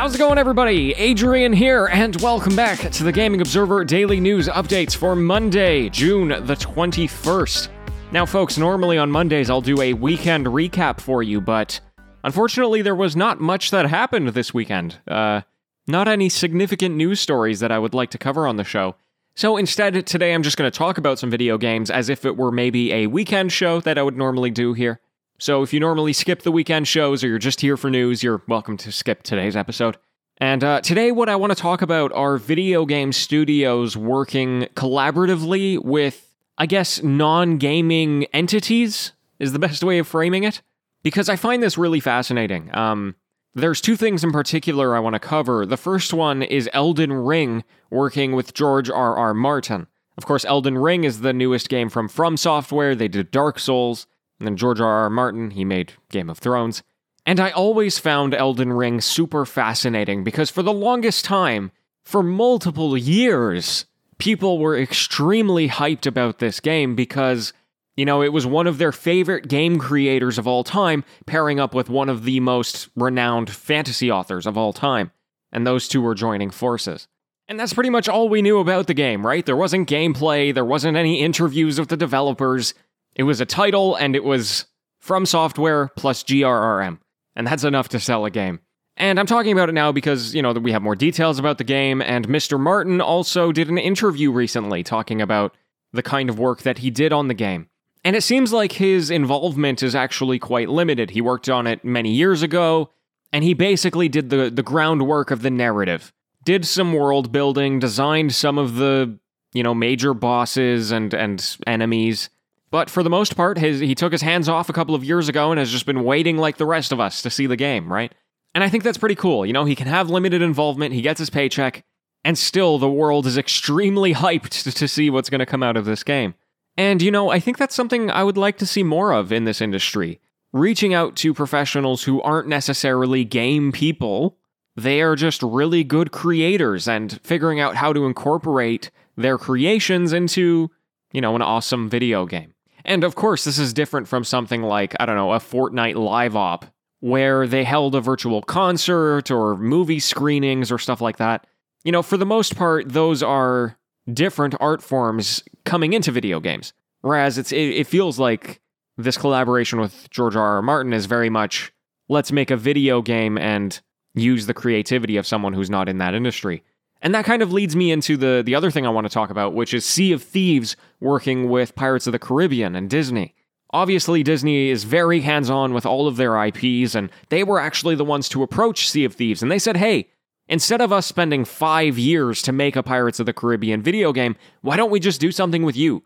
How's it going, everybody? Adrian here, and welcome back to the Gaming Observer Daily News Updates for Monday, June the 21st. Now, folks, normally on Mondays I'll do a weekend recap for you, but unfortunately there was not much that happened this weekend. Uh, not any significant news stories that I would like to cover on the show. So instead, today I'm just going to talk about some video games as if it were maybe a weekend show that I would normally do here. So if you normally skip the weekend shows or you're just here for news, you're welcome to skip today's episode. And uh, today, what I want to talk about are video game studios working collaboratively with, I guess, non gaming entities, is the best way of framing it. Because I find this really fascinating. Um, there's two things in particular I want to cover. The first one is Elden Ring working with George R. R. Martin. Of course, Elden Ring is the newest game from From Software. They did Dark Souls. And then George R. R. Martin, he made Game of Thrones. And I always found Elden Ring super fascinating because for the longest time, for multiple years, people were extremely hyped about this game because, you know, it was one of their favorite game creators of all time, pairing up with one of the most renowned fantasy authors of all time. And those two were joining forces. And that's pretty much all we knew about the game, right? There wasn't gameplay, there wasn't any interviews with the developers. It was a title and it was From Software plus GRRM. And that's enough to sell a game. And I'm talking about it now because, you know, we have more details about the game, and Mr. Martin also did an interview recently talking about the kind of work that he did on the game. And it seems like his involvement is actually quite limited. He worked on it many years ago, and he basically did the, the groundwork of the narrative, did some world building, designed some of the, you know, major bosses and, and enemies, but for the most part, his, he took his hands off a couple of years ago and has just been waiting like the rest of us to see the game, right? And I think that's pretty cool. You know, he can have limited involvement, he gets his paycheck, and still the world is extremely hyped to, to see what's going to come out of this game. And, you know, I think that's something I would like to see more of in this industry. Reaching out to professionals who aren't necessarily game people, they are just really good creators and figuring out how to incorporate their creations into, you know, an awesome video game. And of course, this is different from something like, I don't know, a Fortnite live op, where they held a virtual concert or movie screenings or stuff like that. You know, for the most part, those are different art forms coming into video games. Whereas it's, it, it feels like this collaboration with George R. R. Martin is very much let's make a video game and use the creativity of someone who's not in that industry. And that kind of leads me into the, the other thing I want to talk about, which is Sea of Thieves working with Pirates of the Caribbean and Disney. Obviously, Disney is very hands on with all of their IPs, and they were actually the ones to approach Sea of Thieves. And they said, hey, instead of us spending five years to make a Pirates of the Caribbean video game, why don't we just do something with you?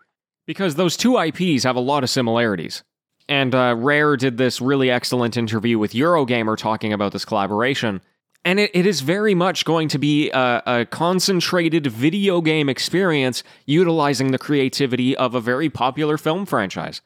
Because those two IPs have a lot of similarities. And uh, Rare did this really excellent interview with Eurogamer talking about this collaboration. And it, it is very much going to be a, a, concentrated video game experience utilizing the creativity of a very popular film franchise.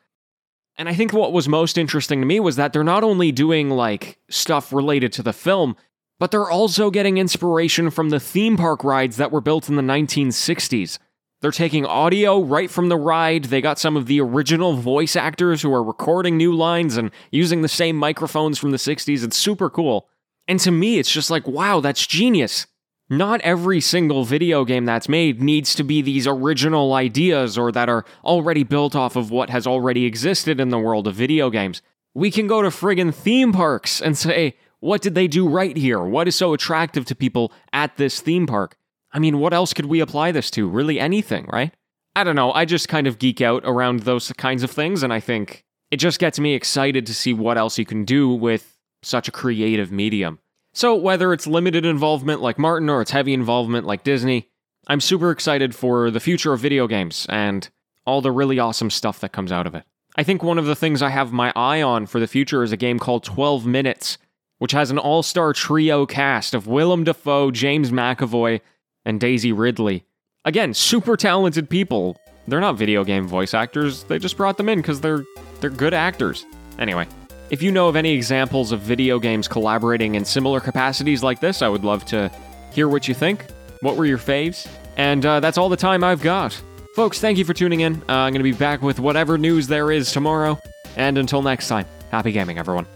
And I think what was most interesting to me was that they're not only doing like stuff related to the film, but they're also getting inspiration from the theme park rides that were built in the 1960s. They're taking audio right from the ride. They got some of the original voice actors who are recording new lines and using the same microphones from the 60s. It's super cool. And to me, it's just like, wow, that's genius. Not every single video game that's made needs to be these original ideas or that are already built off of what has already existed in the world of video games. We can go to friggin' theme parks and say, what did they do right here? What is so attractive to people at this theme park? I mean, what else could we apply this to? Really anything, right? I don't know. I just kind of geek out around those kinds of things, and I think it just gets me excited to see what else you can do with such a creative medium. So, whether it's limited involvement like Martin or it's heavy involvement like Disney, I'm super excited for the future of video games and all the really awesome stuff that comes out of it. I think one of the things I have my eye on for the future is a game called 12 Minutes, which has an all star trio cast of Willem Dafoe, James McAvoy, and Daisy Ridley. Again, super talented people. They're not video game voice actors, they just brought them in because they're, they're good actors. Anyway, if you know of any examples of video games collaborating in similar capacities like this, I would love to hear what you think. What were your faves? And uh, that's all the time I've got. Folks, thank you for tuning in. Uh, I'm going to be back with whatever news there is tomorrow. And until next time, happy gaming, everyone.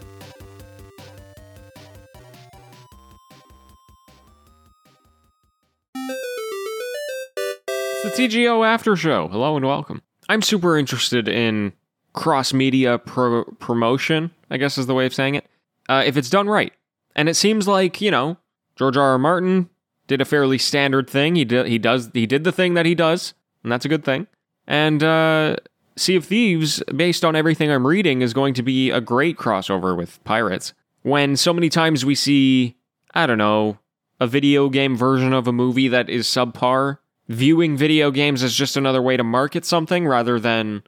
It's the TGO After Show. Hello and welcome. I'm super interested in cross media pro- promotion, I guess is the way of saying it, uh, if it's done right. And it seems like, you know, George R. R. Martin did a fairly standard thing. He did, he does, he did the thing that he does, and that's a good thing. And uh, Sea of Thieves, based on everything I'm reading, is going to be a great crossover with Pirates. When so many times we see, I don't know, a video game version of a movie that is subpar, viewing video games as just another way to market something rather than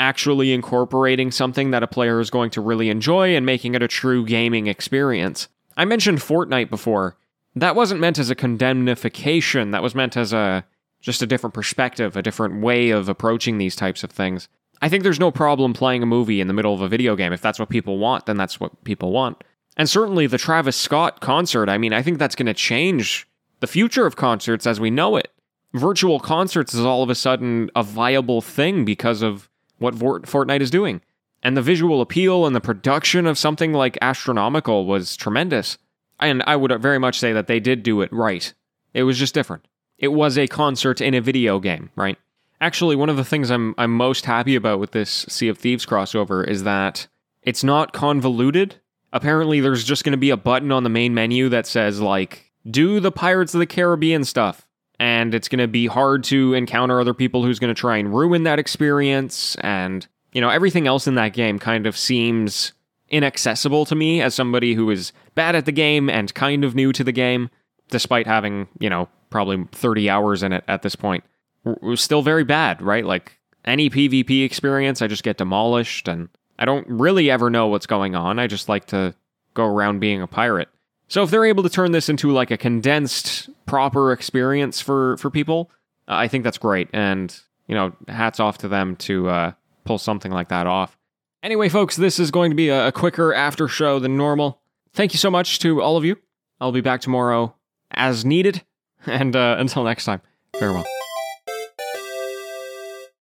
actually incorporating something that a player is going to really enjoy and making it a true gaming experience. I mentioned Fortnite before. That wasn't meant as a condemnification, that was meant as a just a different perspective, a different way of approaching these types of things. I think there's no problem playing a movie in the middle of a video game. If that's what people want, then that's what people want. And certainly the Travis Scott concert, I mean, I think that's going to change the future of concerts as we know it. Virtual concerts is all of a sudden a viable thing because of what Fortnite is doing. And the visual appeal and the production of something like Astronomical was tremendous. And I would very much say that they did do it right. It was just different. It was a concert in a video game, right? Actually, one of the things I'm I'm most happy about with this Sea of Thieves crossover is that it's not convoluted. Apparently, there's just going to be a button on the main menu that says like do the Pirates of the Caribbean stuff. And it's going to be hard to encounter other people who's going to try and ruin that experience and you know, everything else in that game kind of seems inaccessible to me as somebody who is bad at the game and kind of new to the game, despite having, you know, probably 30 hours in it at this point. Was still very bad, right? Like any PvP experience, I just get demolished and I don't really ever know what's going on. I just like to go around being a pirate. So if they're able to turn this into like a condensed, proper experience for for people, I think that's great. And you know, hats off to them to uh, pull something like that off. Anyway, folks, this is going to be a, a quicker after show than normal. Thank you so much to all of you. I'll be back tomorrow as needed. And uh, until next time, farewell.